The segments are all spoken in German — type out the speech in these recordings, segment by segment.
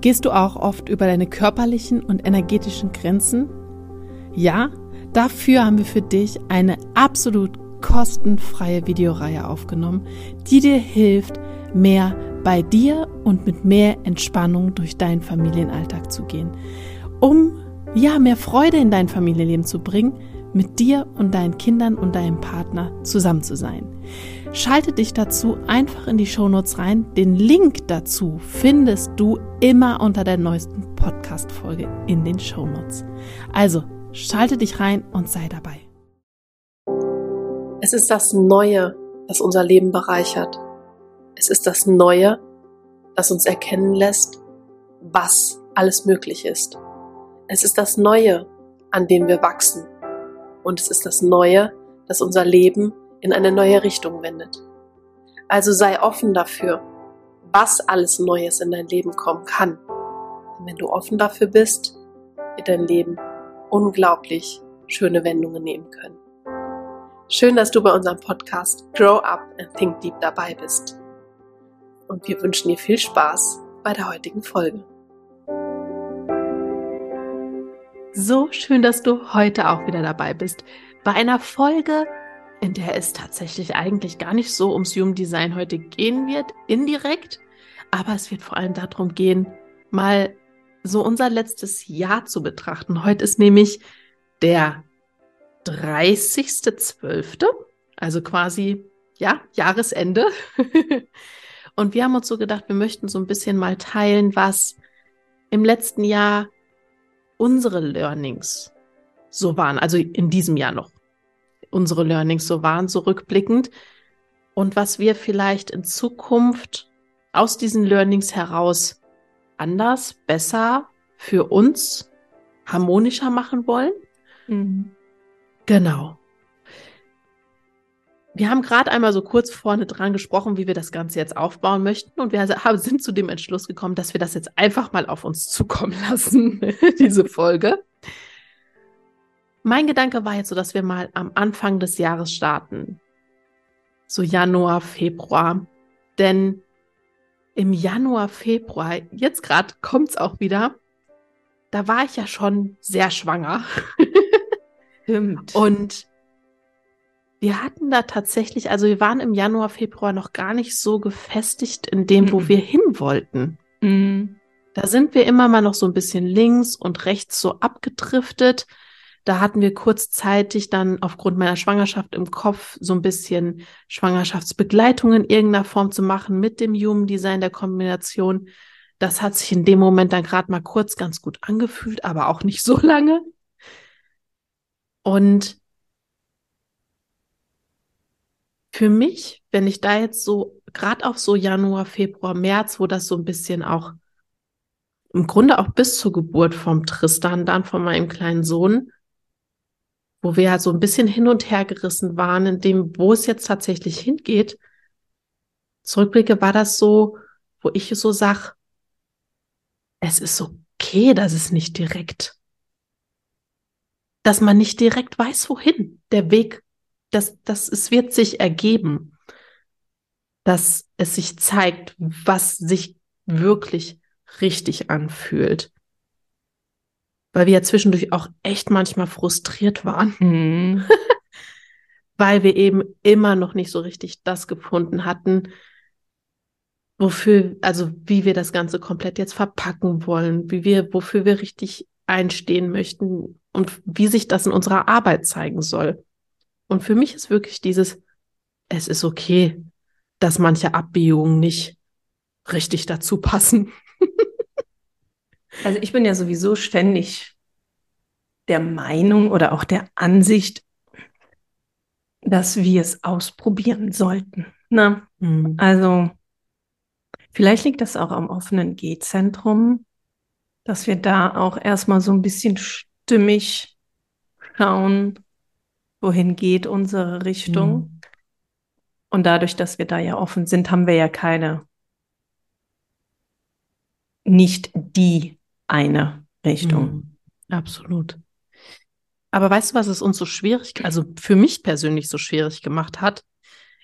Gehst du auch oft über deine körperlichen und energetischen Grenzen? Ja, dafür haben wir für dich eine absolut kostenfreie Videoreihe aufgenommen, die dir hilft, mehr bei dir und mit mehr Entspannung durch deinen Familienalltag zu gehen, um ja mehr Freude in dein Familienleben zu bringen, mit dir und deinen Kindern und deinem Partner zusammen zu sein. Schalte dich dazu einfach in die Shownotes rein. Den Link dazu findest du immer unter der neuesten Podcast-Folge in den Shownotes. Also, schalte dich rein und sei dabei. Es ist das Neue, das unser Leben bereichert. Es ist das Neue, das uns erkennen lässt, was alles möglich ist. Es ist das Neue, an dem wir wachsen. Und es ist das Neue, das unser Leben in eine neue Richtung wendet. Also sei offen dafür, was alles Neues in dein Leben kommen kann. Denn wenn du offen dafür bist, wird dein Leben unglaublich schöne Wendungen nehmen können. Schön, dass du bei unserem Podcast Grow Up and Think Deep dabei bist. Und wir wünschen dir viel Spaß bei der heutigen Folge. So schön, dass du heute auch wieder dabei bist bei einer Folge, in der es tatsächlich eigentlich gar nicht so ums Human Design heute gehen wird, indirekt, aber es wird vor allem darum gehen, mal so unser letztes Jahr zu betrachten. Heute ist nämlich der 30.12., also quasi, ja, Jahresende. Und wir haben uns so gedacht, wir möchten so ein bisschen mal teilen, was im letzten Jahr unsere Learnings so waren, also in diesem Jahr noch unsere Learnings so waren, so rückblickend und was wir vielleicht in Zukunft aus diesen Learnings heraus anders, besser für uns harmonischer machen wollen. Mhm. Genau. Wir haben gerade einmal so kurz vorne dran gesprochen, wie wir das Ganze jetzt aufbauen möchten. Und wir sind zu dem Entschluss gekommen, dass wir das jetzt einfach mal auf uns zukommen lassen, diese Folge. Mein Gedanke war jetzt so, dass wir mal am Anfang des Jahres starten. So Januar, Februar. Denn im Januar, Februar, jetzt gerade kommt es auch wieder, da war ich ja schon sehr schwanger. Stimmt. Und wir hatten da tatsächlich, also wir waren im Januar, Februar noch gar nicht so gefestigt in dem, mhm. wo wir hin wollten. Mhm. Da sind wir immer mal noch so ein bisschen links und rechts so abgedriftet. Da hatten wir kurzzeitig dann aufgrund meiner Schwangerschaft im Kopf so ein bisschen Schwangerschaftsbegleitung in irgendeiner Form zu machen mit dem Human Design der Kombination. Das hat sich in dem Moment dann gerade mal kurz ganz gut angefühlt, aber auch nicht so lange. Und für mich, wenn ich da jetzt so, gerade auf so Januar, Februar, März, wo das so ein bisschen auch im Grunde auch bis zur Geburt vom Tristan, dann von meinem kleinen Sohn, wo wir halt so ein bisschen hin und her gerissen waren, in dem, wo es jetzt tatsächlich hingeht, zurückblicke, war das so, wo ich so sag, es ist okay, dass es nicht direkt, dass man nicht direkt weiß, wohin der Weg, dass, dass es wird sich ergeben, dass es sich zeigt, was sich wirklich richtig anfühlt weil wir ja zwischendurch auch echt manchmal frustriert waren, mhm. weil wir eben immer noch nicht so richtig das gefunden hatten, wofür, also wie wir das Ganze komplett jetzt verpacken wollen, wie wir, wofür wir richtig einstehen möchten und wie sich das in unserer Arbeit zeigen soll. Und für mich ist wirklich dieses, es ist okay, dass manche Abbiegungen nicht richtig dazu passen. Also ich bin ja sowieso ständig der Meinung oder auch der Ansicht, dass wir es ausprobieren sollten. Na, ne? mhm. also vielleicht liegt das auch am offenen G-Zentrum, dass wir da auch erstmal so ein bisschen stimmig schauen, wohin geht unsere Richtung. Mhm. Und dadurch, dass wir da ja offen sind, haben wir ja keine, nicht die eine Richtung. Mhm. Absolut. Aber weißt du, was es uns so schwierig, also für mich persönlich so schwierig gemacht hat?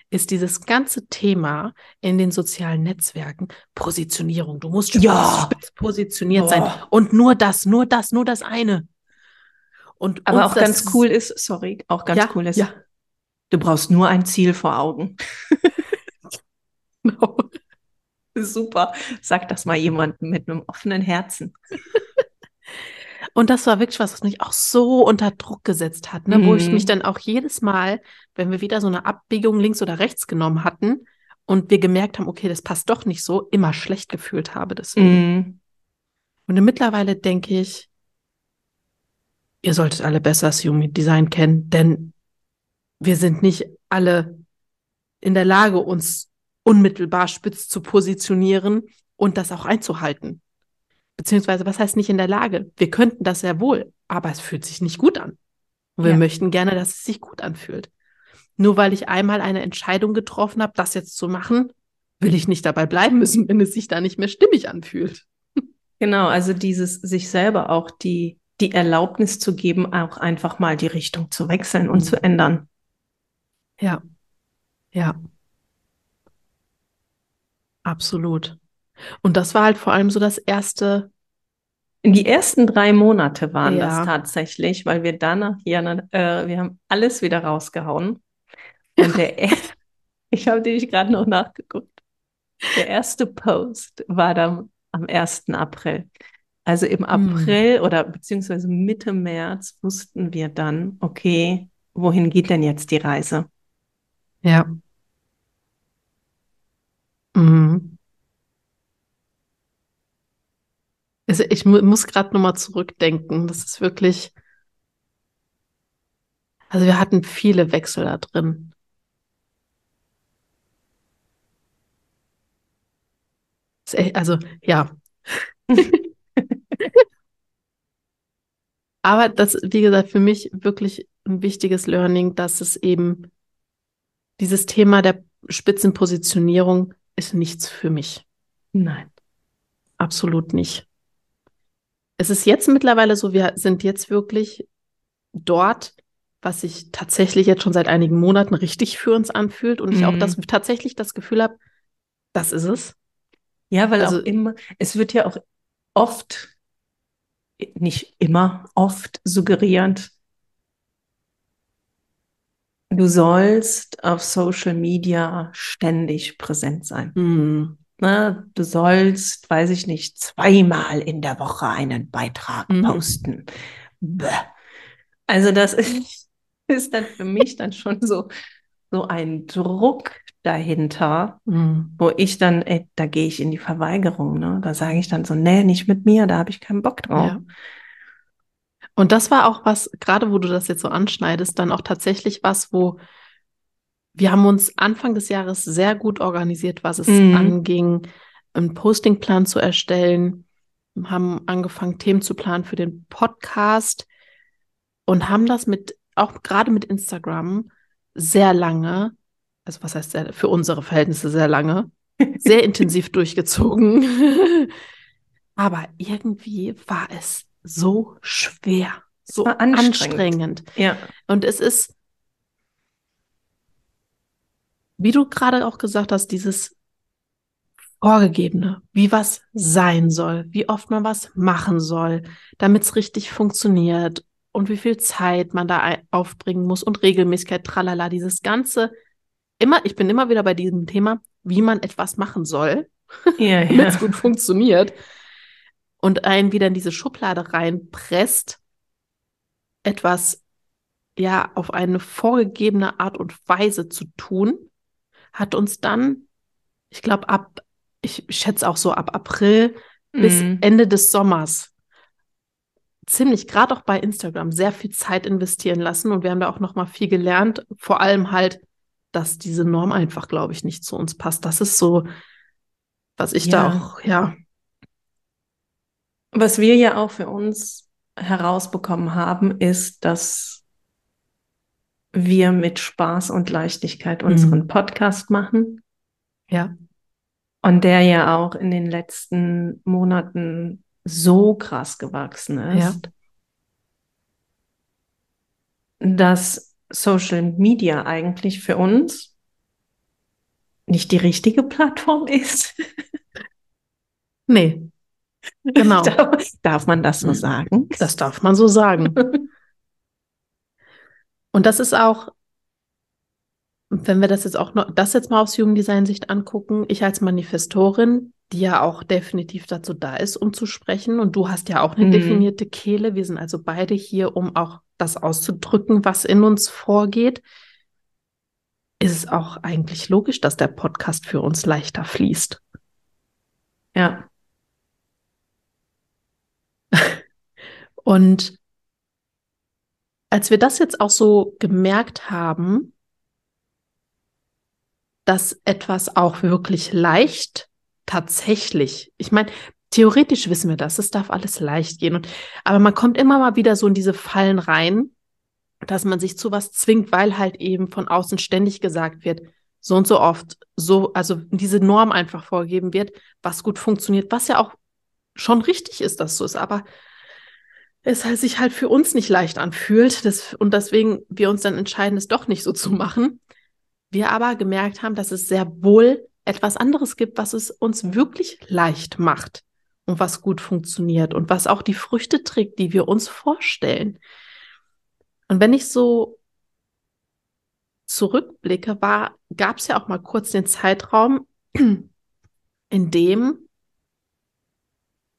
ist dieses ganze Thema in den sozialen Netzwerken Positionierung. Du musst Ja. spitz positioniert sein. Boah. Und nur das, nur das, nur das eine. Und Aber auch ganz cool ist, sorry, auch ganz ja, cool ist, Ja, du brauchst nur ein Ziel vor Augen. genau. Super. Sag das mal jemandem mit einem offenen Herzen. Und das war wirklich was, was mich auch so unter Druck gesetzt hat, ne? wo ich Mhm. mich dann auch jedes Mal, wenn wir wieder so eine Abbiegung links oder rechts genommen hatten und wir gemerkt haben, okay, das passt doch nicht so, immer schlecht gefühlt habe deswegen. Mhm. Und mittlerweile denke ich, ihr solltet alle besser das Human Design kennen, denn wir sind nicht alle in der Lage, uns unmittelbar spitz zu positionieren und das auch einzuhalten. Beziehungsweise, was heißt nicht in der Lage? Wir könnten das sehr wohl, aber es fühlt sich nicht gut an. Und wir Ja. möchten gerne, dass es sich gut anfühlt. Nur weil ich einmal eine Entscheidung getroffen habe, das jetzt zu machen, will ich nicht dabei bleiben müssen, wenn es sich da nicht mehr stimmig anfühlt. Genau, also dieses sich selber auch die, die Erlaubnis zu geben, auch einfach mal die Richtung zu wechseln und Mhm. zu ändern. Ja, ja. Absolut. Und das war halt vor allem so das erste, In die ersten drei Monate waren Ja. das tatsächlich, weil wir danach, Jana, äh, wir haben alles wieder rausgehauen. Und der, er- ich habe nämlich gerade noch nachgeguckt. Der erste Post war dann am 1. April. Also im April oder beziehungsweise Mitte März wussten wir dann, okay, wohin geht denn jetzt die Reise? ja. Mhm. Also ich mu muss gerade nochmal zurückdenken. Das ist wirklich, also wir hatten viele Wechsel da drin. Echt, also ja. Aber das, wie gesagt, für mich wirklich ein wichtiges Learning, dass es eben dieses Thema der Spitzenpositionierung ist nichts für mich. Nein. Absolut nicht. Es ist jetzt mittlerweile so, wir sind jetzt wirklich dort, was sich tatsächlich jetzt schon seit einigen Monaten richtig für uns anfühlt und ich auch Mhm. das tatsächlich das Gefühl habe, das ist es. Ja, weil Also- auch immer, es wird ja auch oft, nicht immer, oft suggeriert, du sollst auf Social Media ständig präsent sein. Hm. Ne? Du sollst, weiß ich nicht, zweimal in der Woche einen Beitrag Mhm. posten. Bäh. Also das ist, ist dann für mich dann schon so, so ein Druck dahinter, Hm. wo ich dann, ey, da gehe ich in die Verweigerung, ne? Da sage ich dann so, nee, nicht mit mir, da habe ich keinen Bock drauf. Ja. Und das war auch was, gerade wo du das jetzt so anschneidest, dann auch tatsächlich was, wo wir haben uns Anfang des Jahres sehr gut organisiert, was es Mhm. anging, einen Postingplan zu erstellen, haben angefangen, Themen zu planen für den Podcast und haben das mit, auch gerade mit Instagram, sehr lange, also was heißt sehr, für unsere Verhältnisse sehr lange, sehr intensiv durchgezogen. Aber irgendwie war es so schwer, so anstrengend. anstrengend. Ja. Und es ist, wie du gerade auch gesagt hast, dieses Vorgegebene, wie was sein soll, wie oft man was machen soll, damit es richtig funktioniert und wie viel Zeit man da aufbringen muss und Regelmäßigkeit, tralala, dieses ganze, immer, ich bin immer wieder bei diesem Thema, wie man etwas machen soll, Ja, damit es ja. gut funktioniert und einen wieder in diese Schublade reinpresst, etwas ja auf eine vorgegebene Art und Weise zu tun, hat uns dann, ich glaube, ab, ich schätze auch so ab April bis Mhm. Ende des Sommers ziemlich, gerade auch bei Instagram, sehr viel Zeit investieren lassen und wir haben da auch noch mal viel gelernt, vor allem halt, dass diese Norm einfach, glaube ich, nicht zu uns passt. Das ist so, was ich da Ja. auch, ja, Was wir ja auch für uns herausbekommen haben, ist, dass wir mit Spaß und Leichtigkeit unseren Mhm. Podcast machen ja, und der ja auch in den letzten Monaten so krass gewachsen Ja. ist, dass Social Media eigentlich für uns nicht die richtige Plattform ist. Nee. Genau. darf, darf man das so sagen? Das darf man so sagen. Und das ist auch, wenn wir das jetzt auch noch, das jetzt mal aus Human Design Sicht angucken, ich als Manifestorin, die ja auch definitiv dazu da ist, um zu sprechen, und du hast ja auch eine mhm. definierte Kehle. Wir sind also beide hier, um auch das auszudrücken, was in uns vorgeht. Ist es auch eigentlich logisch, dass der Podcast für uns leichter fließt. Ja. Und als wir das jetzt auch so gemerkt haben, dass etwas auch wirklich leicht tatsächlich, ich meine, theoretisch wissen wir das, es darf alles leicht gehen. Und, aber man kommt immer mal wieder so in diese Fallen rein, dass man sich zu was zwingt, weil halt eben von außen ständig gesagt wird, so und so oft, so, also diese Norm einfach vorgegeben wird, was gut funktioniert, was ja auch schon richtig ist, dass so ist, aber es halt sich halt für uns nicht leicht anfühlt das, und deswegen wir uns dann entscheiden, es doch nicht so zu machen. Wir aber gemerkt haben, dass es sehr wohl etwas anderes gibt, was es uns wirklich leicht macht und was gut funktioniert und was auch die Früchte trägt, die wir uns vorstellen. Und wenn ich so zurückblicke, war, gab es ja auch mal kurz den Zeitraum, in dem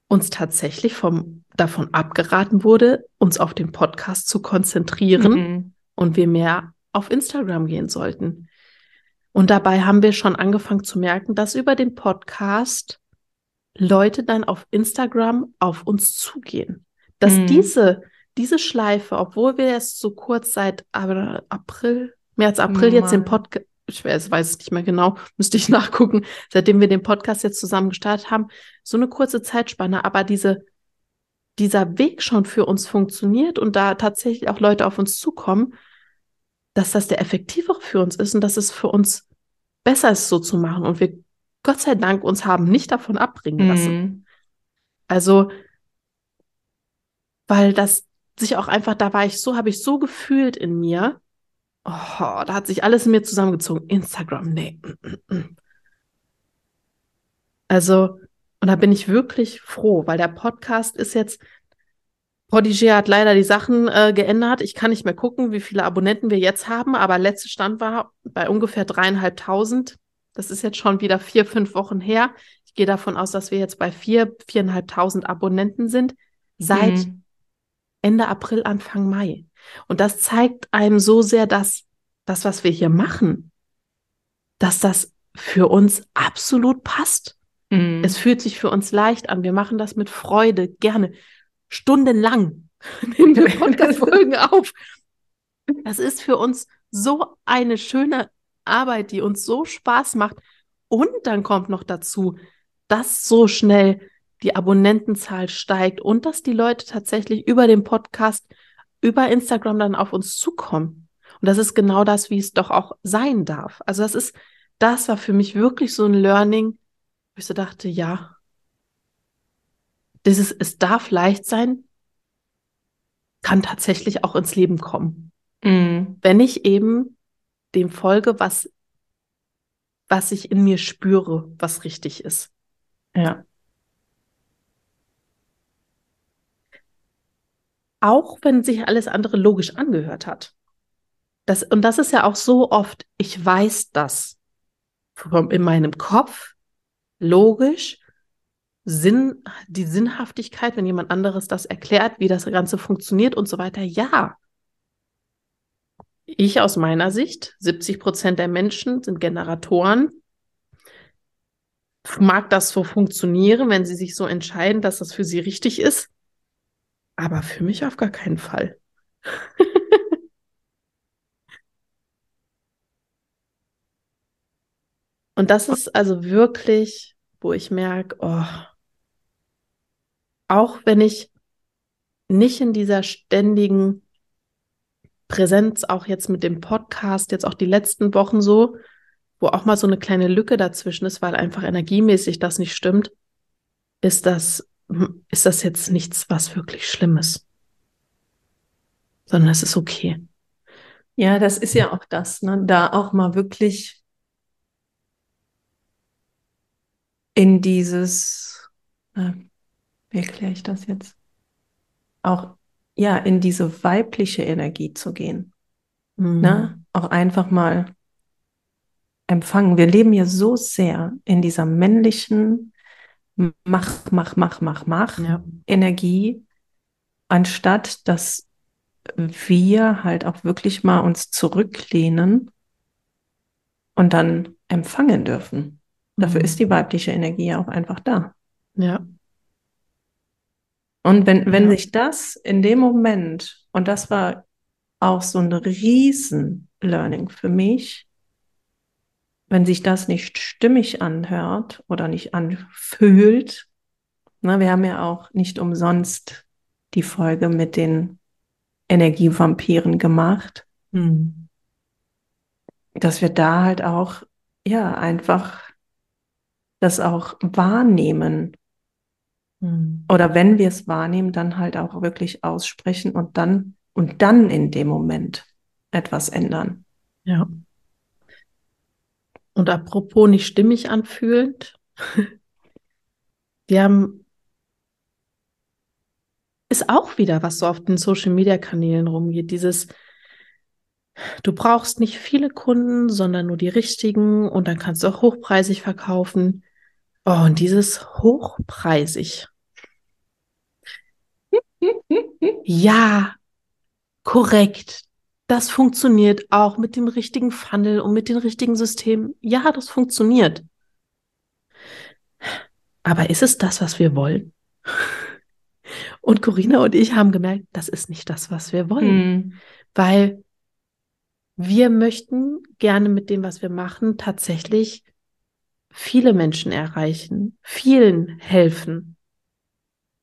uns tatsächlich vom, davon abgeraten wurde, uns auf den Podcast zu konzentrieren mhm. und wir mehr auf Instagram gehen sollten. Und dabei haben wir schon angefangen zu merken, dass über den Podcast Leute dann auf Instagram auf uns zugehen. Dass mhm. diese, diese Schleife, obwohl wir erst so kurz seit April, März, April jetzt den Podcast, ich weiß, weiß es nicht mehr genau, müsste ich nachgucken, seitdem wir den Podcast jetzt zusammen gestartet haben, so eine kurze Zeitspanne, aber diese, dieser Weg schon für uns funktioniert und da tatsächlich auch Leute auf uns zukommen, dass das der effektivere für uns ist und dass es für uns besser ist, so zu machen und wir Gott sei Dank uns haben nicht davon abbringen lassen. Mhm. Also, weil das sich auch einfach, da war ich so, habe ich so gefühlt in mir, Oh, da hat sich alles in mir zusammengezogen. Instagram, nee. Also, und da bin ich wirklich froh, weil der Podcast ist jetzt, Prodigy hat leider die Sachen äh, geändert. Ich kann nicht mehr gucken, wie viele Abonnenten wir jetzt haben, aber letzter Stand war bei ungefähr dreieinhalbtausend. Das ist jetzt schon wieder vier, fünf Wochen her. Ich gehe davon aus, dass wir jetzt bei vier, viereinhalbtausend Abonnenten sind seit mhm. Ende April, Anfang Mai. Und das zeigt einem so sehr, dass das, was wir hier machen, dass das für uns absolut passt. Mhm. Es fühlt sich für uns leicht an. Wir machen das mit Freude, gerne. Stundenlang nehmen wir Podcast-Folgen auf. Das ist für uns so eine schöne Arbeit, die uns so Spaß macht. Und dann kommt noch dazu, dass so schnell die Abonnentenzahl steigt und dass die Leute tatsächlich über den Podcast über Instagram dann auf uns zukommen. Und das ist genau das, wie es doch auch sein darf. Also das ist, das war für mich wirklich so ein Learning, ich so dachte, ja, dieses, es darf leicht sein, kann tatsächlich auch ins Leben kommen. Mhm. Wenn ich eben dem folge, was, was ich in mir spüre, was richtig ist. Ja. auch wenn sich alles andere logisch angehört hat. Das, und das ist ja auch so oft, ich weiß das in meinem Kopf, logisch, Sinn, die Sinnhaftigkeit, wenn jemand anderes das erklärt, wie das Ganze funktioniert und so weiter, ja. Ich aus meiner Sicht, 70 Prozent der Menschen sind Generatoren. Mag das so funktionieren, wenn sie sich so entscheiden, dass das für sie richtig ist? Aber für mich auf gar keinen Fall. Und das ist also wirklich, wo ich merke, oh, auch wenn ich nicht in dieser ständigen Präsenz, auch jetzt mit dem Podcast, jetzt auch die letzten Wochen so, wo auch mal so eine kleine Lücke dazwischen ist, weil einfach energiemäßig das nicht stimmt, ist das ist das jetzt nichts, was wirklich Schlimmes, sondern es ist okay. Ja, das ist ja auch das, ne? da auch mal wirklich in dieses, äh, wie erkläre ich das jetzt? Auch ja, in diese weibliche Energie zu gehen. Mhm. Ne? Auch einfach mal empfangen. Wir leben ja so sehr in dieser männlichen Mach, mach, mach, mach, mach ja. Energie, anstatt dass wir halt auch wirklich mal uns zurücklehnen und dann empfangen dürfen. Dafür mhm. ist die weibliche Energie ja auch einfach da. Ja. Und wenn, wenn ja. sich das in dem Moment, und das war auch so ein Riesen-Learning für mich, wenn sich das nicht stimmig anhört oder nicht anfühlt, na, wir haben ja auch nicht umsonst die Folge mit den Energievampiren gemacht, hm. dass wir da halt auch, ja, einfach das auch wahrnehmen. Hm. Oder wenn wir es wahrnehmen, dann halt auch wirklich aussprechen und dann, und dann in dem Moment etwas ändern. Ja. Und apropos nicht stimmig anfühlend, wir haben ist auch wieder, was so auf den Social Media Kanälen rumgeht. Dieses, du brauchst nicht viele Kunden, sondern nur die richtigen und dann kannst du auch hochpreisig verkaufen. Oh, und dieses hochpreisig. ja, korrekt. Das funktioniert auch mit dem richtigen Funnel und mit den richtigen Systemen. Ja, das funktioniert. Aber ist es das, was wir wollen? Und Corinna und ich haben gemerkt, das ist nicht das, was wir wollen. Mhm. Weil wir möchten gerne mit dem, was wir machen, tatsächlich viele Menschen erreichen, vielen helfen.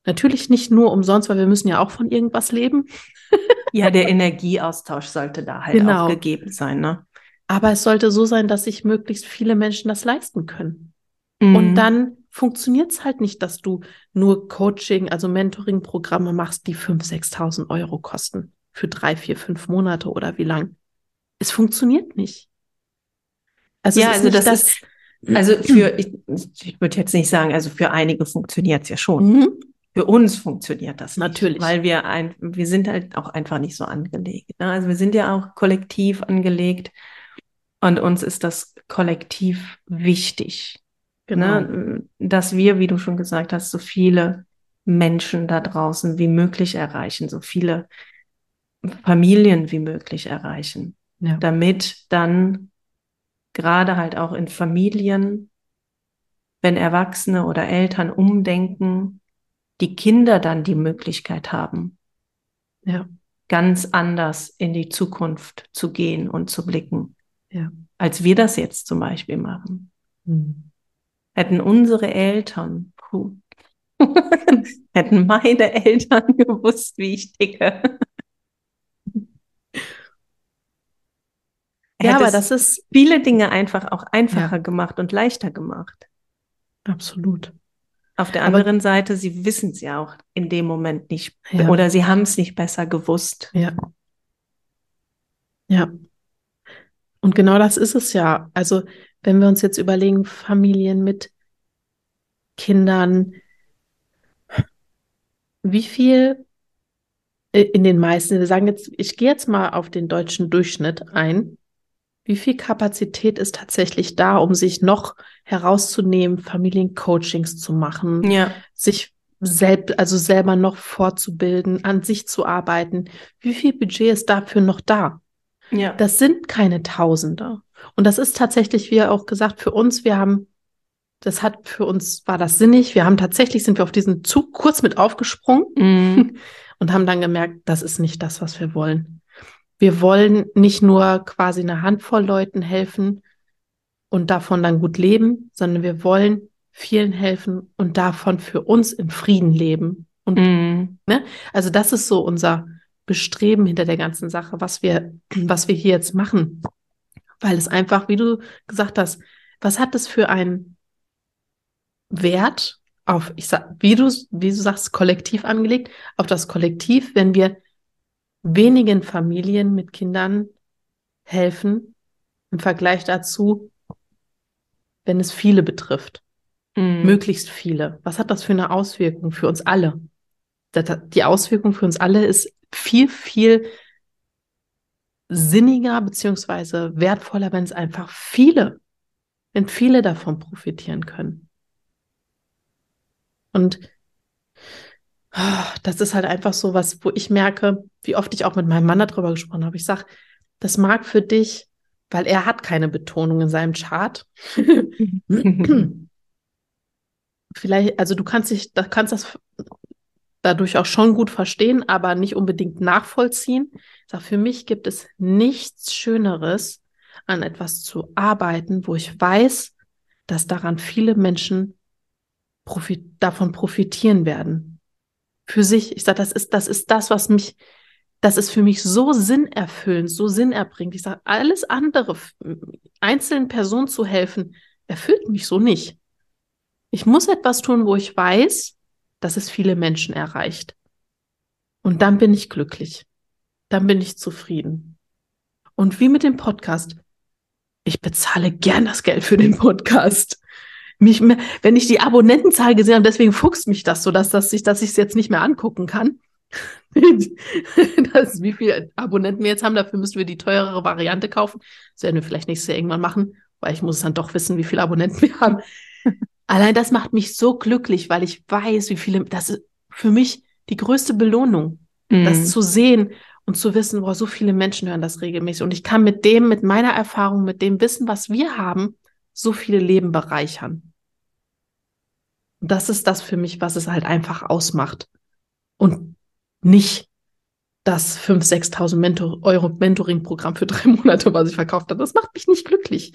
Natürlich nicht nur umsonst, weil wir müssen ja auch von irgendwas leben. ja, der Energieaustausch sollte da halt genau. auch gegeben sein, ne? Aber es sollte so sein, dass sich möglichst viele Menschen das leisten können. Mhm. Und dann funktioniert es halt nicht, dass du nur Coaching, also Mentoring-Programme machst, die 5.000, 6.000 Euro kosten für drei, vier, fünf Monate oder wie lang. Es funktioniert nicht. Also ja, also das, das, ist, also für, ich, ich würde jetzt nicht sagen, also für einige funktioniert es ja schon. Mhm. Für uns funktioniert das nicht, natürlich, weil wir ein, wir sind halt auch einfach nicht so angelegt. Ne? Also wir sind ja auch kollektiv angelegt und uns ist das kollektiv wichtig. Genau. Ne? Dass wir, wie du schon gesagt hast, so viele Menschen da draußen wie möglich erreichen, so viele Familien wie möglich erreichen, ja. damit dann gerade halt auch in Familien, wenn Erwachsene oder Eltern umdenken, die Kinder dann die Möglichkeit haben, ja. ganz anders in die Zukunft zu gehen und zu blicken, ja. als wir das jetzt zum Beispiel machen. Mhm hätten unsere Eltern, puh, hätten meine Eltern gewusst, wie ich ticke. Ja, aber das ist viele Dinge einfach auch einfacher ja. gemacht und leichter gemacht. Absolut. Auf der anderen aber, Seite, sie wissen es ja auch in dem Moment nicht ja. oder sie haben es nicht besser gewusst. Ja. Ja. Und genau das ist es ja. Also wenn wir uns jetzt überlegen, Familien mit Kindern, wie viel äh, in den meisten, wir sagen jetzt, ich gehe jetzt mal auf den deutschen Durchschnitt ein. Wie viel Kapazität ist tatsächlich da, um sich noch herauszunehmen, Familiencoachings zu machen, ja. sich selbst, also selber noch fortzubilden, an sich zu arbeiten? Wie viel Budget ist dafür noch da? Ja. Das sind keine Tausende. Und das ist tatsächlich, wie auch gesagt, für uns, wir haben, das hat für uns, war das sinnig. Wir haben tatsächlich, sind wir auf diesen Zug kurz mit aufgesprungen mm. und haben dann gemerkt, das ist nicht das, was wir wollen. Wir wollen nicht nur quasi eine Handvoll Leuten helfen und davon dann gut leben, sondern wir wollen vielen helfen und davon für uns im Frieden leben. Und mm. ne, also das ist so unser Bestreben hinter der ganzen Sache, was wir, was wir hier jetzt machen weil es einfach, wie du gesagt hast, was hat das für einen Wert auf, ich sag, wie du, wie du sagst, kollektiv angelegt, auf das Kollektiv, wenn wir wenigen Familien mit Kindern helfen im Vergleich dazu, wenn es viele betrifft. Mhm. Möglichst viele. Was hat das für eine Auswirkung für uns alle? Die Auswirkung für uns alle ist viel, viel sinniger beziehungsweise wertvoller, wenn es einfach viele, wenn viele davon profitieren können. Und das ist halt einfach so was, wo ich merke, wie oft ich auch mit meinem Mann darüber gesprochen habe. Ich sage, das mag für dich, weil er hat keine Betonung in seinem Chart. Vielleicht, also du kannst dich, da kannst das dadurch auch schon gut verstehen, aber nicht unbedingt nachvollziehen. Ich sage, für mich gibt es nichts Schöneres, an etwas zu arbeiten, wo ich weiß, dass daran viele Menschen profit davon profitieren werden. Für sich. Ich sage, das ist, das ist das, was mich, das ist für mich so sinnerfüllend, so sinnerbringend. Ich sage, alles andere, einzelnen Personen zu helfen, erfüllt mich so nicht. Ich muss etwas tun, wo ich weiß, dass es viele Menschen erreicht. Und dann bin ich glücklich. Dann bin ich zufrieden. Und wie mit dem Podcast, ich bezahle gern das Geld für den Podcast. Mich, wenn ich die Abonnentenzahl gesehen habe, deswegen fuchst mich das so, dass, dass ich dass es jetzt nicht mehr angucken kann. das, wie viele Abonnenten wir jetzt haben, dafür müssen wir die teurere Variante kaufen. Das werden wir vielleicht nächstes Jahr irgendwann machen, weil ich muss dann doch wissen, wie viele Abonnenten wir haben. Allein das macht mich so glücklich, weil ich weiß, wie viele, das ist für mich die größte Belohnung, mhm. das zu sehen und zu wissen, boah, so viele Menschen hören das regelmäßig. Und ich kann mit dem, mit meiner Erfahrung, mit dem Wissen, was wir haben, so viele Leben bereichern. Das ist das für mich, was es halt einfach ausmacht. Und nicht das 5.000, 6.000 Mentor Euro Mentoring-Programm für drei Monate, was ich verkauft habe. Das macht mich nicht glücklich.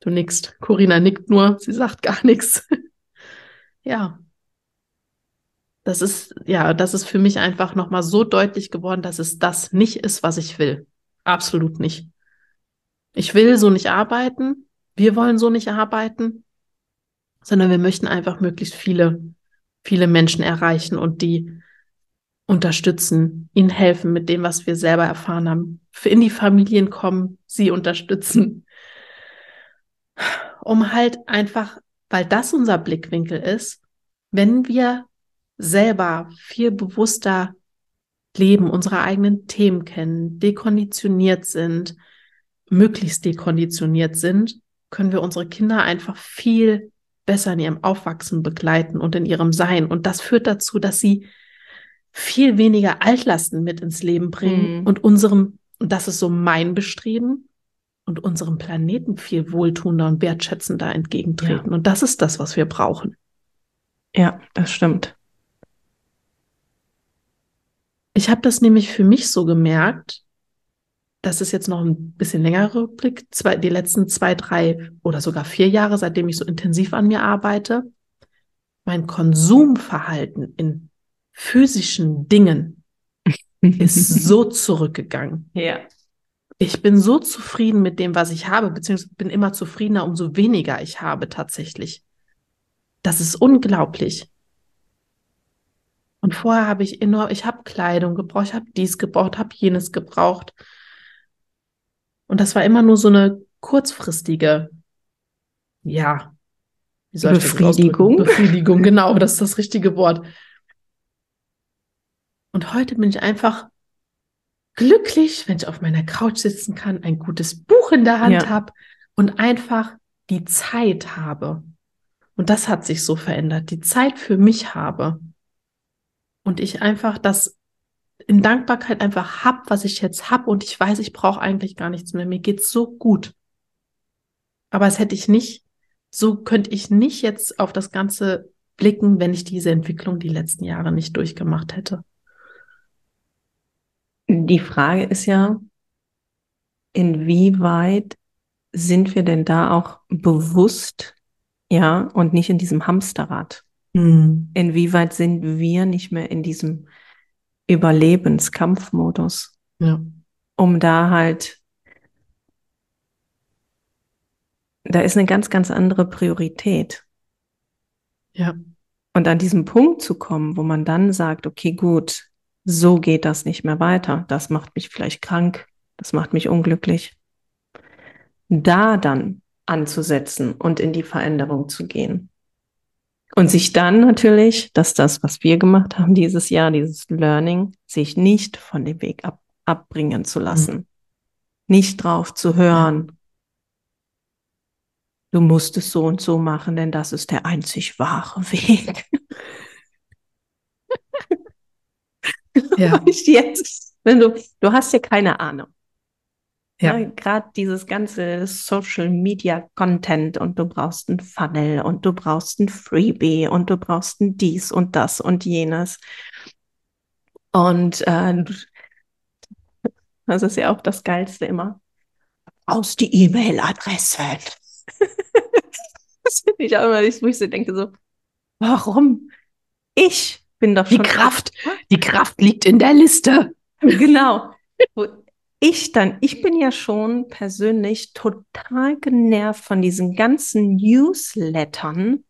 Du nickst. Corinna nickt nur, sie sagt gar nichts. ja. Das ist, ja, das ist für mich einfach nochmal so deutlich geworden, dass es das nicht ist, was ich will. Absolut nicht. Ich will so nicht arbeiten. Wir wollen so nicht arbeiten, sondern wir möchten einfach möglichst viele, viele Menschen erreichen und die unterstützen, ihnen helfen mit dem, was wir selber erfahren haben, in die Familien kommen, sie unterstützen, um halt einfach, weil das unser Blickwinkel ist, wenn wir selber viel bewusster leben, unsere eigenen Themen kennen, dekonditioniert sind, möglichst dekonditioniert sind, können wir unsere Kinder einfach viel besser in ihrem Aufwachsen begleiten und in ihrem Sein. Und das führt dazu, dass sie viel weniger Altlasten mit ins Leben bringen mhm. und unserem, und das ist so mein Bestreben, und unserem Planeten viel wohltuender und wertschätzender entgegentreten. Ja. Und das ist das, was wir brauchen. Ja, das stimmt. Ich habe das nämlich für mich so gemerkt, das ist jetzt noch ein bisschen längerer Rückblick, zwei, die letzten zwei, drei oder sogar vier Jahre, seitdem ich so intensiv an mir arbeite, mein Konsumverhalten in physischen Dingen ist so zurückgegangen. Ja ich bin so zufrieden mit dem, was ich habe, beziehungsweise bin immer zufriedener, umso weniger ich habe tatsächlich. Das ist unglaublich. Und vorher habe ich enorm, ich habe Kleidung gebraucht, ich habe dies gebraucht, habe jenes gebraucht. Und das war immer nur so eine kurzfristige, ja, wie soll Befriedigung. Befriedigung, genau, das ist das richtige Wort. Und heute bin ich einfach glücklich, wenn ich auf meiner Couch sitzen kann, ein gutes Buch in der Hand ja. habe und einfach die Zeit habe. Und das hat sich so verändert, die Zeit für mich habe. Und ich einfach das in Dankbarkeit einfach hab, was ich jetzt hab und ich weiß, ich brauche eigentlich gar nichts mehr. Mir geht's so gut. Aber es hätte ich nicht, so könnte ich nicht jetzt auf das Ganze blicken, wenn ich diese Entwicklung die letzten Jahre nicht durchgemacht hätte. Die Frage ist ja, inwieweit sind wir denn da auch bewusst, ja, und nicht in diesem Hamsterrad? Mhm. Inwieweit sind wir nicht mehr in diesem Überlebenskampfmodus? Ja. Um da halt, da ist eine ganz, ganz andere Priorität. Ja. Und an diesem Punkt zu kommen, wo man dann sagt, okay, gut, so geht das nicht mehr weiter. Das macht mich vielleicht krank, das macht mich unglücklich. Da dann anzusetzen und in die Veränderung zu gehen. Und sich dann natürlich, dass das, was wir gemacht haben dieses Jahr, dieses Learning, sich nicht von dem Weg ab, abbringen zu lassen. Mhm. Nicht drauf zu hören. Du musst es so und so machen, denn das ist der einzig wahre Weg. Ja. jetzt, wenn du, du hast ja keine Ahnung. Ja. ja Gerade dieses ganze Social Media Content und du brauchst ein Funnel und du brauchst ein Freebie und du brauchst ein dies und das und jenes. Und äh, das ist ja auch das Geilste immer. Aus die E-Mail-Adresse. das finde ich auch immer, wo ich so denke, so, warum? Ich bin doch schon. Die Kraft, die Kraft liegt in der Liste. Genau. Ich dann, ich bin ja schon persönlich total genervt von diesen ganzen Newslettern,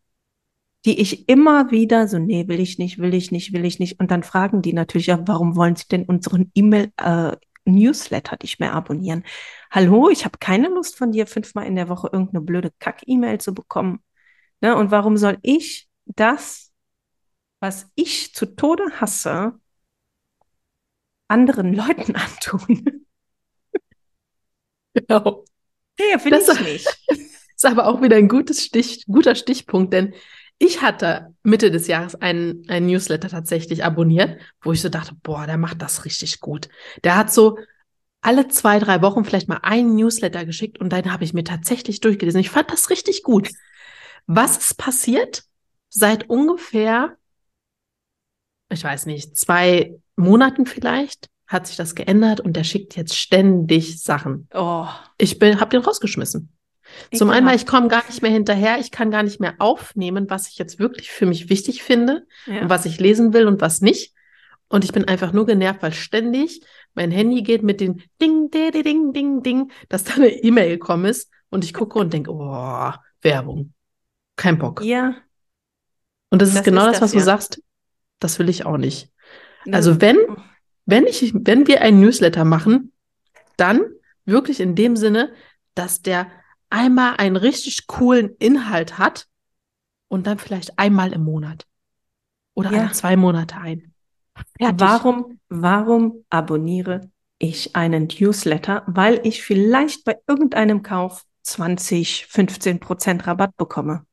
die ich immer wieder so, nee, will ich nicht, will ich nicht, will ich nicht. Und dann fragen die natürlich, ja, warum wollen sie denn unseren E-Mail, äh, Newsletter nicht mehr abonnieren? Hallo, ich habe keine Lust von dir, fünfmal in der Woche irgendeine blöde Kack-E-Mail zu bekommen. Ne? Und warum soll ich das, was ich zu Tode hasse, anderen Leuten antun? Genau. Ja, finde ich nicht. Ist aber auch wieder ein gutes Stich, guter Stichpunkt, denn ich hatte Mitte des Jahres einen, einen Newsletter tatsächlich abonniert, wo ich so dachte, boah, der macht das richtig gut. Der hat so alle zwei, drei Wochen vielleicht mal einen Newsletter geschickt und dann habe ich mir tatsächlich durchgelesen. Ich fand das richtig gut. Was ist passiert? Seit ungefähr, ich weiß nicht, zwei Monaten vielleicht, hat sich das geändert und der schickt jetzt ständig Sachen. Oh. Ich bin, hab den rausgeschmissen. Ich Zum einen, weil ich komme gar nicht mehr hinterher, ich kann gar nicht mehr aufnehmen, was ich jetzt wirklich für mich wichtig finde ja. und was ich lesen will und was nicht. Und ich bin einfach nur genervt, weil ständig mein Handy geht mit den Ding, Ding, Ding, Ding, Ding, dass da eine E-Mail gekommen ist und ich gucke und denke, oh, Werbung. Kein Bock. Ja. Und das, das ist genau ist das, was ja. du sagst. Das will ich auch nicht. Also wenn, wenn ich, wenn wir einen Newsletter machen, dann wirklich in dem Sinne, dass der einmal einen richtig coolen Inhalt hat und dann vielleicht einmal im Monat oder ja. alle zwei Monate ein. Fertig. Warum, warum abonniere ich einen Newsletter? Weil ich vielleicht bei irgendeinem Kauf 20, 15 Prozent Rabatt bekomme.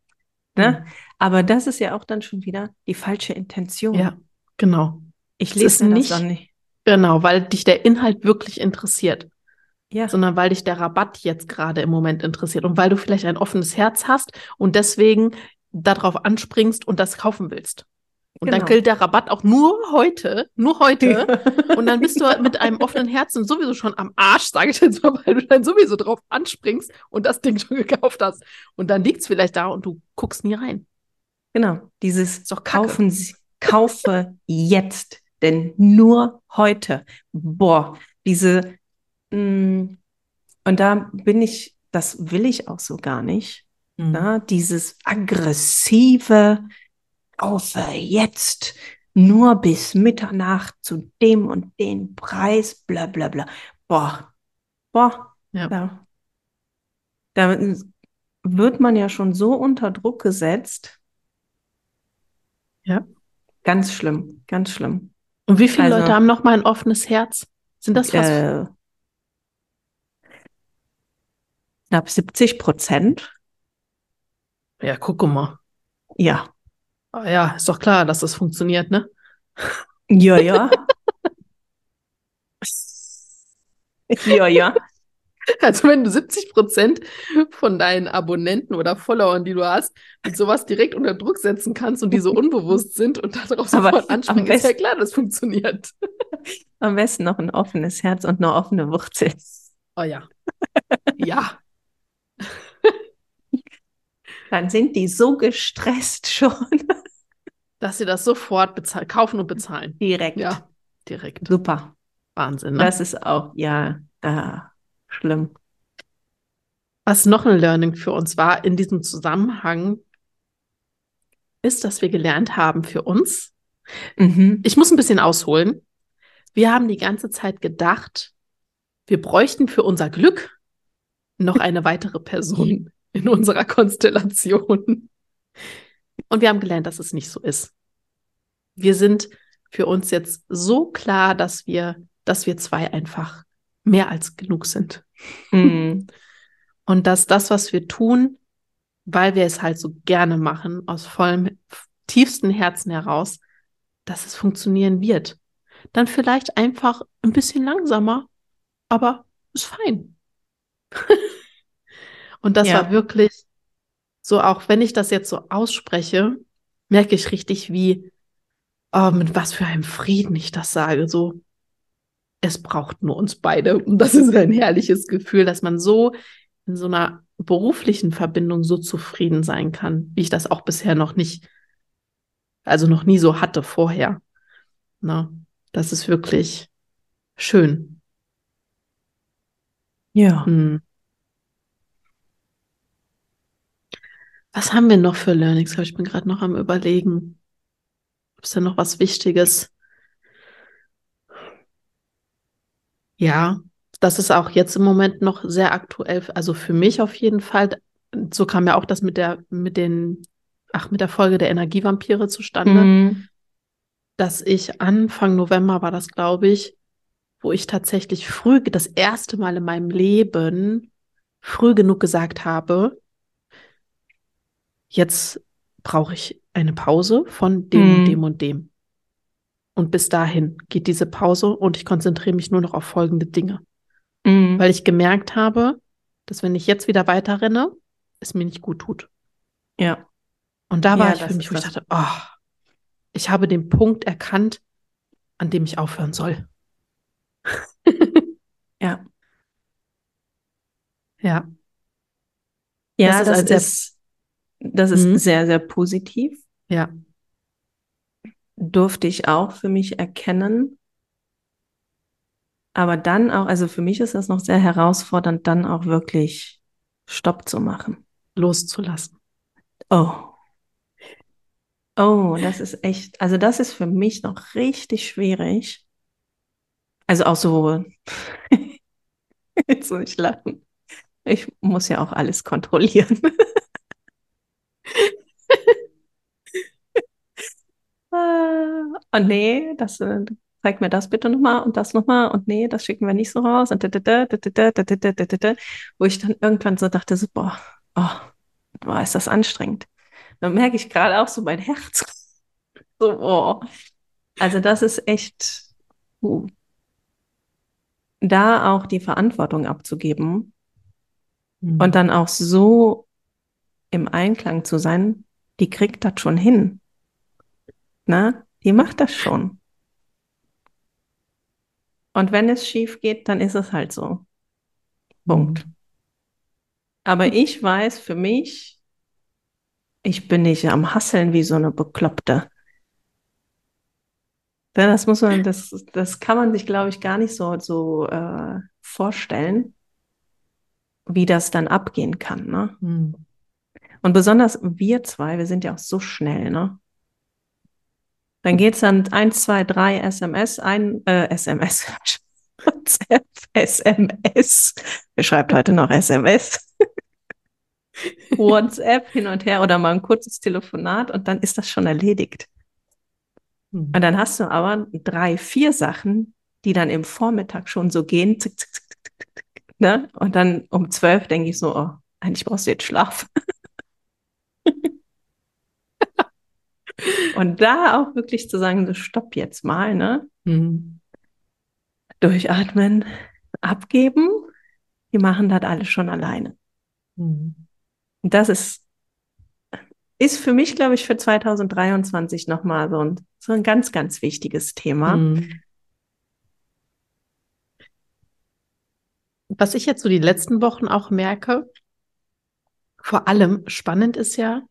Ne? Mhm. Aber das ist ja auch dann schon wieder die falsche Intention. Ja, genau. Ich lese nicht, nicht. Genau, weil dich der Inhalt wirklich interessiert. Ja. Sondern weil dich der Rabatt jetzt gerade im Moment interessiert und weil du vielleicht ein offenes Herz hast und deswegen darauf anspringst und das kaufen willst. Und genau. dann gilt der Rabatt auch nur heute, nur heute. und dann bist du mit einem offenen Herzen sowieso schon am Arsch, sage ich jetzt mal, weil du dann sowieso drauf anspringst und das Ding schon gekauft hast. Und dann liegt es vielleicht da und du guckst nie rein. Genau, dieses doch kaufen, kaufe jetzt, denn nur heute. Boah, diese mh, mm, und da bin ich, das will ich auch so gar nicht. Mhm. Na, dieses aggressive, kaufe jetzt nur bis Mitternacht zu dem und den Preis, bla bla bla. Boah, boah, ja. Da, da wird man ja schon so unter Druck gesetzt. Ja. Ganz schlimm, ganz schlimm. Und wie viele also, Leute haben noch mal ein offenes Herz? Sind das fast? Äh, knapp 70 Prozent. Ja, guck mal. Ja. Ah, ja, ist doch klar, dass das funktioniert, ne? Ja, ja. ja, ja. Also wenn du 70 Prozent von deinen Abonnenten oder Followern, die du hast, mit sowas direkt unter Druck setzen kannst und die so unbewusst sind und darauf sofort anspringen, ist ja klar, das funktioniert. Am besten noch ein offenes Herz und eine offene Wurzel. Oh ja. Ja. Dann sind die so gestresst schon. Dass sie das sofort kaufen und bezahlen. Direkt. Ja, direkt. Super. Wahnsinn. Ne? Das ist auch, ja, äh, schlimm. Was noch ein Learning für uns war in diesem Zusammenhang, ist, dass wir gelernt haben für uns. Mhm. Ich muss ein bisschen ausholen. Wir haben die ganze Zeit gedacht, wir bräuchten für unser Glück noch eine weitere Person. in unserer Konstellation. Und wir haben gelernt, dass es nicht so ist. Wir sind für uns jetzt so klar, dass wir, dass wir zwei einfach mehr als genug sind. Mhm. Und dass das, was wir tun, weil wir es halt so gerne machen, aus vollem, tiefsten Herzen heraus, dass es funktionieren wird. Dann vielleicht einfach ein bisschen langsamer, aber ist fein. Und das ja. war wirklich so, auch wenn ich das jetzt so ausspreche, merke ich richtig, wie, oh, mit was für einem Frieden ich das sage. So, es braucht nur uns beide. Und das ist ein herrliches Gefühl, dass man so in so einer beruflichen Verbindung so zufrieden sein kann, wie ich das auch bisher noch nicht, also noch nie so hatte vorher. Na, das ist wirklich schön. Ja. Hm. Was haben wir noch für Learnings? Ich bin gerade noch am Überlegen. Ist da noch was Wichtiges? Ja, das ist auch jetzt im Moment noch sehr aktuell, also für mich auf jeden Fall. So kam ja auch das mit der, mit den, ach, mit der Folge der Energievampire zustande, mhm. dass ich Anfang November war das, glaube ich, wo ich tatsächlich früh, das erste Mal in meinem Leben, früh genug gesagt habe, jetzt brauche ich eine Pause von dem mhm. und dem und dem. Und bis dahin geht diese Pause und ich konzentriere mich nur noch auf folgende Dinge. Mhm. Weil ich gemerkt habe, dass wenn ich jetzt wieder weiter renne, es mir nicht gut tut. Ja. Und da war ja, ich für mich, wo ich dachte, oh, ich habe den Punkt erkannt, an dem ich aufhören soll. ja. Ja. Ja, das, das ist, das ist mhm. sehr, sehr positiv. Ja durfte ich auch für mich erkennen. Aber dann auch, also für mich ist das noch sehr herausfordernd, dann auch wirklich Stopp zu machen. Loszulassen. Oh. Oh, das ist echt, also das ist für mich noch richtig schwierig. Also auch so, jetzt muss ich lachen. Ich muss ja auch alles kontrollieren. und nee, das äh, zeig mir das bitte nochmal und das nochmal und nee, das schicken wir nicht so raus und wo ich dann irgendwann so dachte, so, boah, oh, boah, ist das anstrengend. Dann merke ich gerade auch so mein Herz. So, boah. Also das ist echt uh, da auch die Verantwortung abzugeben mhm. und dann auch so im Einklang zu sein, die kriegt das schon hin. Na, die macht das schon. Und wenn es schief geht, dann ist es halt so. Punkt. Aber ich weiß für mich, ich bin nicht am Hasseln wie so eine Bekloppte. Das muss man, das, das kann man sich, glaube ich, gar nicht so, so äh, vorstellen, wie das dann abgehen kann. Ne? Mhm. Und besonders wir zwei, wir sind ja auch so schnell, ne? Dann geht es dann 1, 2, 3 SMS, ein äh, SMS, WhatsApp, SMS. Wer schreibt heute noch SMS? WhatsApp hin und her oder mal ein kurzes Telefonat und dann ist das schon erledigt. Mhm. Und dann hast du aber drei, vier Sachen, die dann im Vormittag schon so gehen. Zick, zick, zick, ne? Und dann um zwölf denke ich so, oh, eigentlich brauchst du jetzt Schlaf. Und da auch wirklich zu sagen, so stopp jetzt mal, ne? Mhm. Durchatmen, abgeben. Die machen das alles schon alleine. Mhm. Und das ist, ist für mich, glaube ich, für 2023 nochmal so ein, so ein ganz, ganz wichtiges Thema. Mhm. Was ich jetzt so die letzten Wochen auch merke, vor allem spannend ist ja,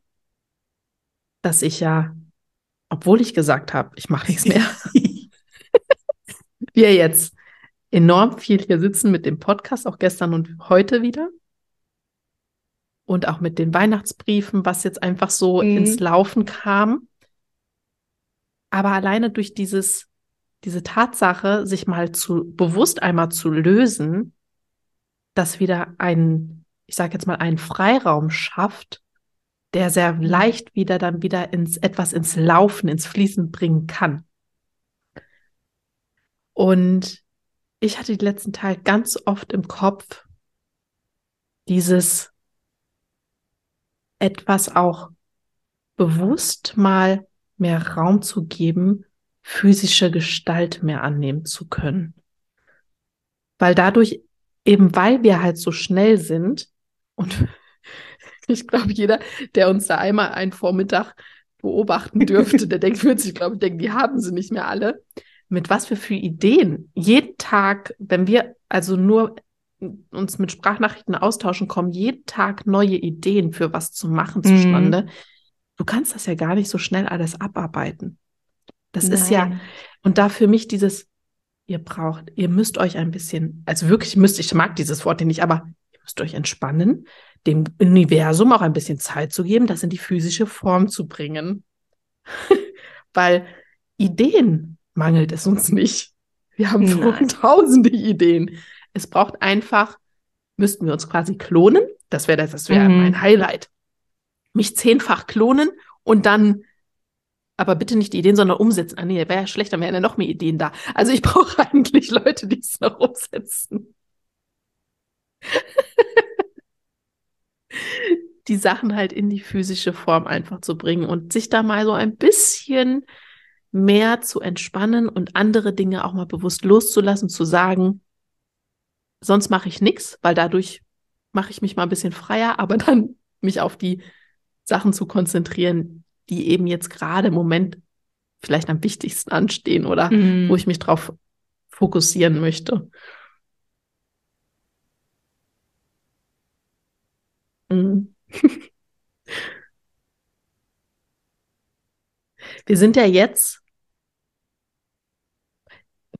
dass ich ja, obwohl ich gesagt habe, ich mache nichts mehr, wir jetzt enorm viel hier sitzen mit dem Podcast, auch gestern und heute wieder. Und auch mit den Weihnachtsbriefen, was jetzt einfach so mhm. ins Laufen kam. Aber alleine durch dieses, diese Tatsache, sich mal zu bewusst einmal zu lösen, dass wieder ein ich sage jetzt mal, einen Freiraum schafft, der sehr leicht wieder dann wieder ins etwas ins Laufen, ins Fließen bringen kann. Und ich hatte die letzten Tage ganz oft im Kopf dieses etwas auch bewusst mal mehr Raum zu geben, physische Gestalt mehr annehmen zu können. Weil dadurch, eben weil wir halt so schnell sind und ich glaube, jeder, der uns da einmal einen Vormittag beobachten dürfte, der denkt, wird sich, glaube ich, denken, die haben sie nicht mehr alle. Mit was für für Ideen. Jeden Tag, wenn wir also nur uns mit Sprachnachrichten austauschen, kommen jeden Tag neue Ideen für was zu machen zustande. Mhm. Du kannst das ja gar nicht so schnell alles abarbeiten. Das Nein. ist ja, und da für mich dieses, ihr braucht, ihr müsst euch ein bisschen, also wirklich müsst, ich mag dieses Wort nicht, aber ihr müsst euch entspannen, dem Universum auch ein bisschen Zeit zu geben, das in die physische Form zu bringen. Weil Ideen mangelt es uns nicht. Wir haben Nein. tausende Ideen. Es braucht einfach, müssten wir uns quasi klonen. Das wäre das, das wäre mhm. mein Highlight. Mich zehnfach klonen und dann aber bitte nicht die Ideen, sondern umsetzen. Ah, nee, wäre ja schlecht, dann wären ja noch mehr Ideen da. Also ich brauche eigentlich Leute, die es noch umsetzen. Die Sachen halt in die physische Form einfach zu bringen und sich da mal so ein bisschen mehr zu entspannen und andere Dinge auch mal bewusst loszulassen, zu sagen, sonst mache ich nichts, weil dadurch mache ich mich mal ein bisschen freier, aber dann mich auf die Sachen zu konzentrieren, die eben jetzt gerade im Moment vielleicht am wichtigsten anstehen oder mhm. wo ich mich drauf fokussieren möchte. Mhm. Wir sind ja jetzt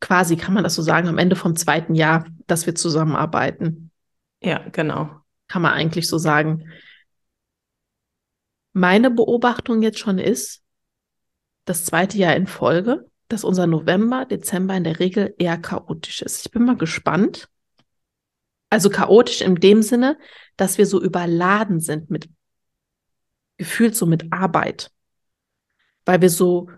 quasi, kann man das so sagen, am Ende vom zweiten Jahr, dass wir zusammenarbeiten. Ja, genau. Kann man eigentlich so sagen. Meine Beobachtung jetzt schon ist, das zweite Jahr in Folge, dass unser November, Dezember in der Regel eher chaotisch ist. Ich bin mal gespannt. Also chaotisch in dem Sinne, dass wir so überladen sind mit gefühlt so mit Arbeit, weil wir so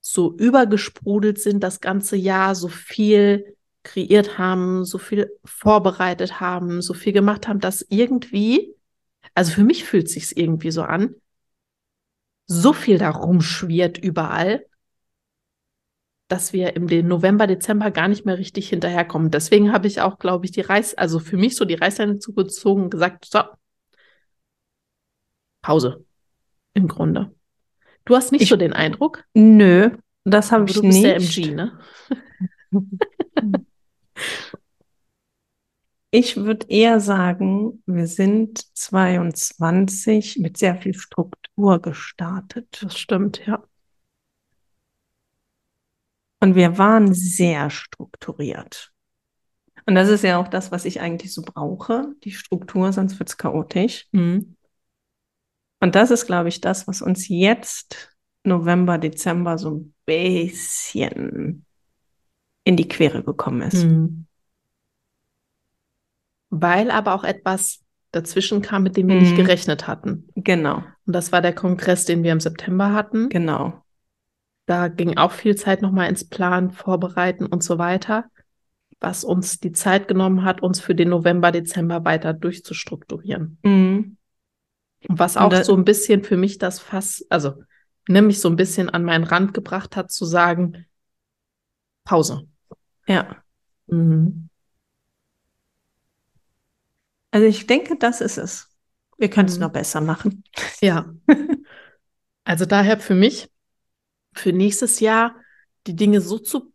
so übergesprudelt sind das ganze Jahr, so viel kreiert haben, so viel vorbereitet haben, so viel gemacht haben, dass irgendwie, also für mich fühlt sich's irgendwie so an, so viel da rumschwirrt überall, dass wir im November, Dezember gar nicht mehr richtig hinterherkommen. Deswegen habe ich auch, glaube ich, die Reiß, also für mich so die Reißleine zugezogen und gesagt, so, Pause im Grunde. Du hast nicht ich, so den Eindruck? Nö, das habe ich du nicht. Du bist der MG, ne? ich würde eher sagen, wir sind 22 mit sehr viel Struktur gestartet. Das stimmt, ja. Und wir waren sehr strukturiert. Und das ist ja auch das, was ich eigentlich so brauche, die Struktur, sonst wird es chaotisch. Mhm. Und das ist, glaube ich, das, was uns jetzt November, Dezember so ein bisschen in die Quere gekommen ist. Mhm. Weil aber auch etwas dazwischen kam, mit dem wir mhm. nicht gerechnet hatten. Genau. Und das war der Kongress, den wir im September hatten. Genau. Da ging auch viel Zeit nochmal ins Plan, Vorbereiten und so weiter, was uns die Zeit genommen hat, uns für den November, Dezember weiter durchzustrukturieren. Mhm. Und was auch so ein bisschen für mich das Fass, also nämlich so ein bisschen an meinen Rand gebracht hat, zu sagen, Pause. Ja. Mhm. Also ich denke, das ist es. Wir können es mhm. noch besser machen. Ja. Also daher für mich, für nächstes Jahr, die Dinge so zu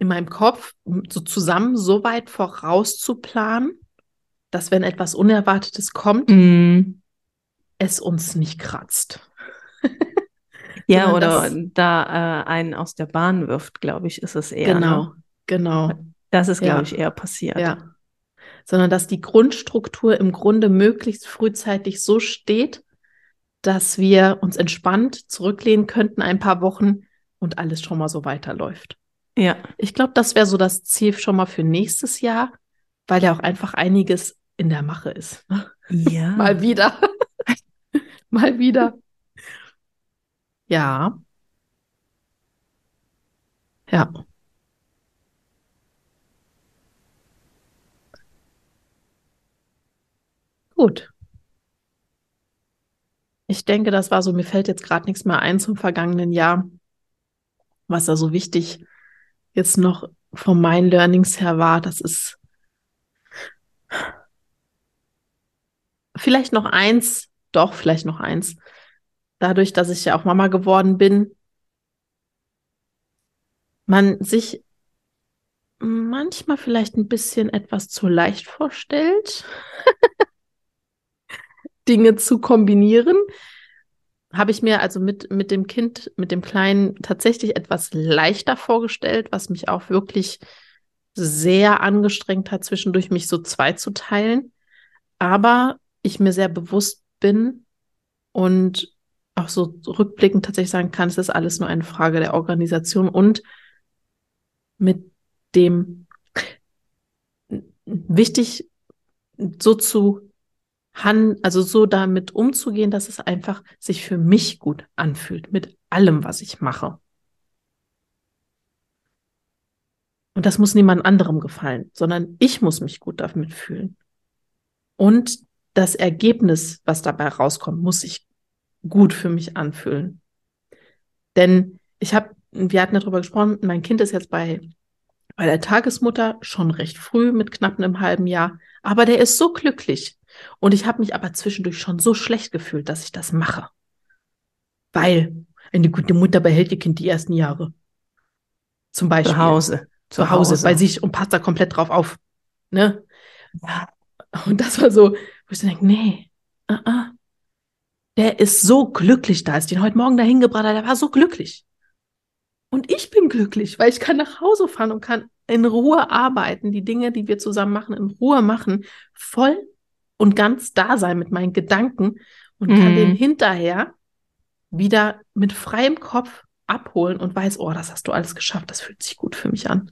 in meinem Kopf so zusammen so weit vorauszuplanen, dass wenn etwas Unerwartetes kommt, mm. es uns nicht kratzt. ja, oder da äh, einen aus der Bahn wirft, glaube ich, ist es eher. Genau, ne? genau. Das ist, glaube ja. ich, eher passiert. Ja. Sondern dass die Grundstruktur im Grunde möglichst frühzeitig so steht, dass wir uns entspannt zurücklehnen könnten ein paar Wochen und alles schon mal so weiterläuft. Ja. Ich glaube, das wäre so das Ziel schon mal für nächstes Jahr, weil ja auch einfach einiges in der Mache ist. Ja. Mal wieder. Mal wieder. Ja. Ja. Gut. Ich denke, das war so, mir fällt jetzt gerade nichts mehr ein zum vergangenen Jahr, was da so wichtig jetzt noch von meinen Learnings her war. Das ist vielleicht noch eins, doch, vielleicht noch eins. Dadurch, dass ich ja auch Mama geworden bin, man sich manchmal vielleicht ein bisschen etwas zu leicht vorstellt, Dinge zu kombinieren. Habe ich mir also mit, mit dem Kind, mit dem Kleinen tatsächlich etwas leichter vorgestellt, was mich auch wirklich sehr angestrengt hat, zwischendurch mich so zwei zu teilen. Aber ich mir sehr bewusst bin und auch so rückblickend tatsächlich sagen kann, es ist alles nur eine Frage der Organisation und mit dem wichtig so zu han also so damit umzugehen, dass es einfach sich für mich gut anfühlt mit allem, was ich mache. Und das muss niemand anderem gefallen, sondern ich muss mich gut damit fühlen. Und das Ergebnis, was dabei rauskommt, muss sich gut für mich anfühlen. Denn ich habe, wir hatten darüber gesprochen, mein Kind ist jetzt bei, bei der Tagesmutter schon recht früh mit knapp einem halben Jahr, aber der ist so glücklich. Und ich habe mich aber zwischendurch schon so schlecht gefühlt, dass ich das mache. Weil eine gute Mutter behält ihr Kind die ersten Jahre. Zum Beispiel. Zu Hause. Zu Hause, bei sich und passt da komplett drauf auf. Ne? Ja. Und das war so, wo ich so denke, nee, uh -uh. der ist so glücklich da, ist den heute Morgen dahin gebracht, der war so glücklich. Und ich bin glücklich, weil ich kann nach Hause fahren und kann in Ruhe arbeiten, die Dinge, die wir zusammen machen, in Ruhe machen, voll und ganz da sein mit meinen Gedanken und mhm. kann den hinterher wieder mit freiem Kopf abholen und weiß, oh, das hast du alles geschafft, das fühlt sich gut für mich an.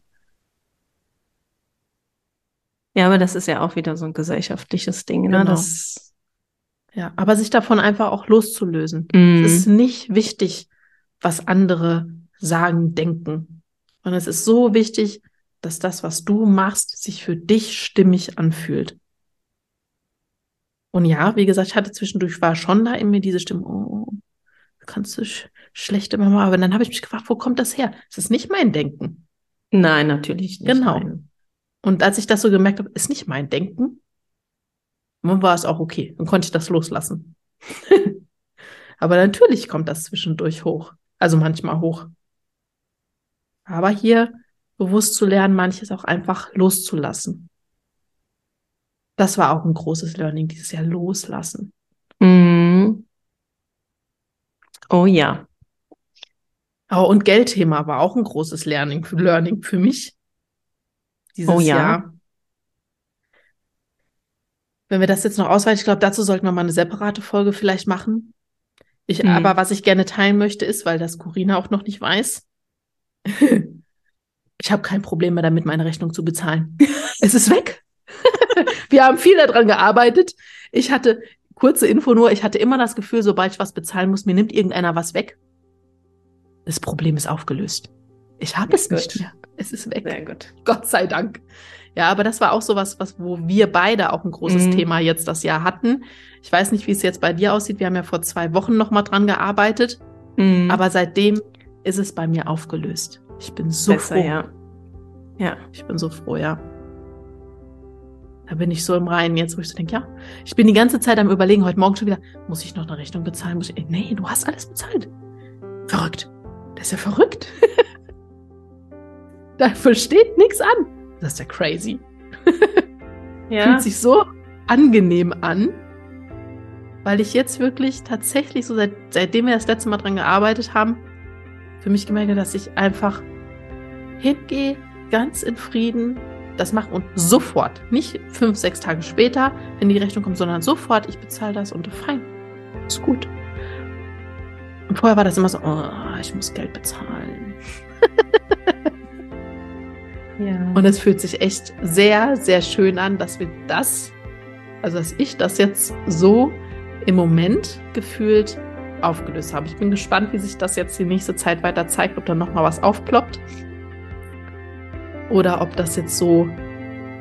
Ja, aber das ist ja auch wieder so ein gesellschaftliches Ding, ne? Genau. Das, ja, aber sich davon einfach auch loszulösen. Mhm. Es ist nicht wichtig, was andere sagen, denken. Und es ist so wichtig, dass das, was du machst, sich für dich stimmig anfühlt. Und ja, wie gesagt, ich hatte zwischendurch, war schon da in mir diese Stimme, oh, kannst du sch schlechte Mama, aber dann habe ich mich gefragt, wo kommt das her? Es ist nicht mein Denken. Nein, natürlich nicht. Genau. Nein. Und als ich das so gemerkt habe, ist nicht mein Denken, dann war es auch okay. Dann konnte ich das loslassen. Aber natürlich kommt das zwischendurch hoch. Also manchmal hoch. Aber hier bewusst zu lernen, manches auch einfach loszulassen. Das war auch ein großes Learning dieses Jahr, loslassen. Mhm. Oh ja. Oh, und Geldthema war auch ein großes Learning, Learning für mich dieses Oh ja. Jahr. Wenn wir das jetzt noch ausweiten, ich glaube, dazu sollten wir mal eine separate Folge vielleicht machen. Ich, Mhm. aber was ich gerne teilen möchte, ist, weil das Corina auch noch nicht weiß, ich habe kein Problem mehr damit, meine Rechnung zu bezahlen. es ist weg. Wir haben viel daran gearbeitet. Ich hatte, kurze Info nur, ich hatte immer das Gefühl, sobald ich was bezahlen muss, mir nimmt irgendeiner was weg. Das Problem ist aufgelöst. Ich habe es Gut. nicht mehr. Es ist weg. Sehr gut. Gott sei Dank. Ja, aber das war auch so was, was, wo wir beide auch ein großes Mhm. Thema jetzt das Jahr hatten. Ich weiß nicht, wie es jetzt bei dir aussieht. Wir haben ja vor zwei Wochen noch mal dran gearbeitet, Mhm. aber seitdem ist es bei mir aufgelöst. Ich bin so Besser, froh. ja. Ja. Ich bin so froh, ja. Da bin ich so im Reinen jetzt, wo ich so denke, ja, ich bin die ganze Zeit am überlegen, heute Morgen schon wieder, muss ich noch eine Rechnung bezahlen? Muss ich, nee, du hast alles bezahlt. Verrückt. Das ist ja verrückt. da versteht nichts an. Das ist ja crazy. Ja. Fühlt sich so angenehm an, weil ich jetzt wirklich tatsächlich so seit, seitdem wir das letzte Mal dran gearbeitet haben, für mich gemerkt habe, dass ich einfach hingehe, ganz in Frieden, das mache und sofort, nicht fünf, sechs Tage später, wenn die Rechnung kommt, sondern sofort, ich bezahle das und fein, ist gut. Und vorher war das immer so, oh, ich muss Geld bezahlen. ja. Und es fühlt sich echt sehr, sehr schön an, dass wir das Also, dass ich das jetzt so im Moment gefühlt aufgelöst habe. Ich bin gespannt, wie sich das jetzt die nächste Zeit weiter zeigt, ob da nochmal was aufploppt. Oder ob das jetzt so,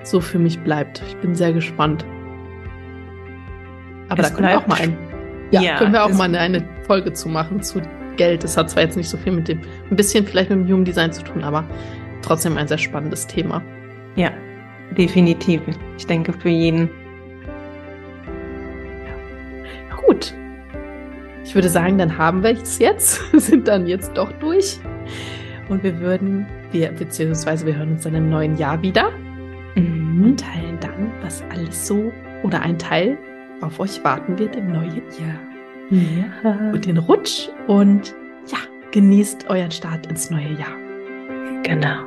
so für mich bleibt. Ich bin sehr gespannt. Aber es da können wir auch mal ein, ja, ja, können wir auch mal eine, eine Folge zu machen zu Geld. Das hat zwar jetzt nicht so viel mit dem, ein bisschen vielleicht mit dem Human Design zu tun, aber trotzdem ein sehr spannendes Thema. Ja, definitiv. Ich denke für jeden. Gut. Ich würde sagen, dann haben wir es jetzt, sind dann jetzt doch durch. Und wir würden, wir, beziehungsweise wir hören uns dann im neuen Jahr wieder mhm. und teilen dann, was alles so oder ein Teil auf euch warten wird im neuen Jahr. Ja. Und den Rutsch und ja, genießt euren Start ins neue Jahr. Genau.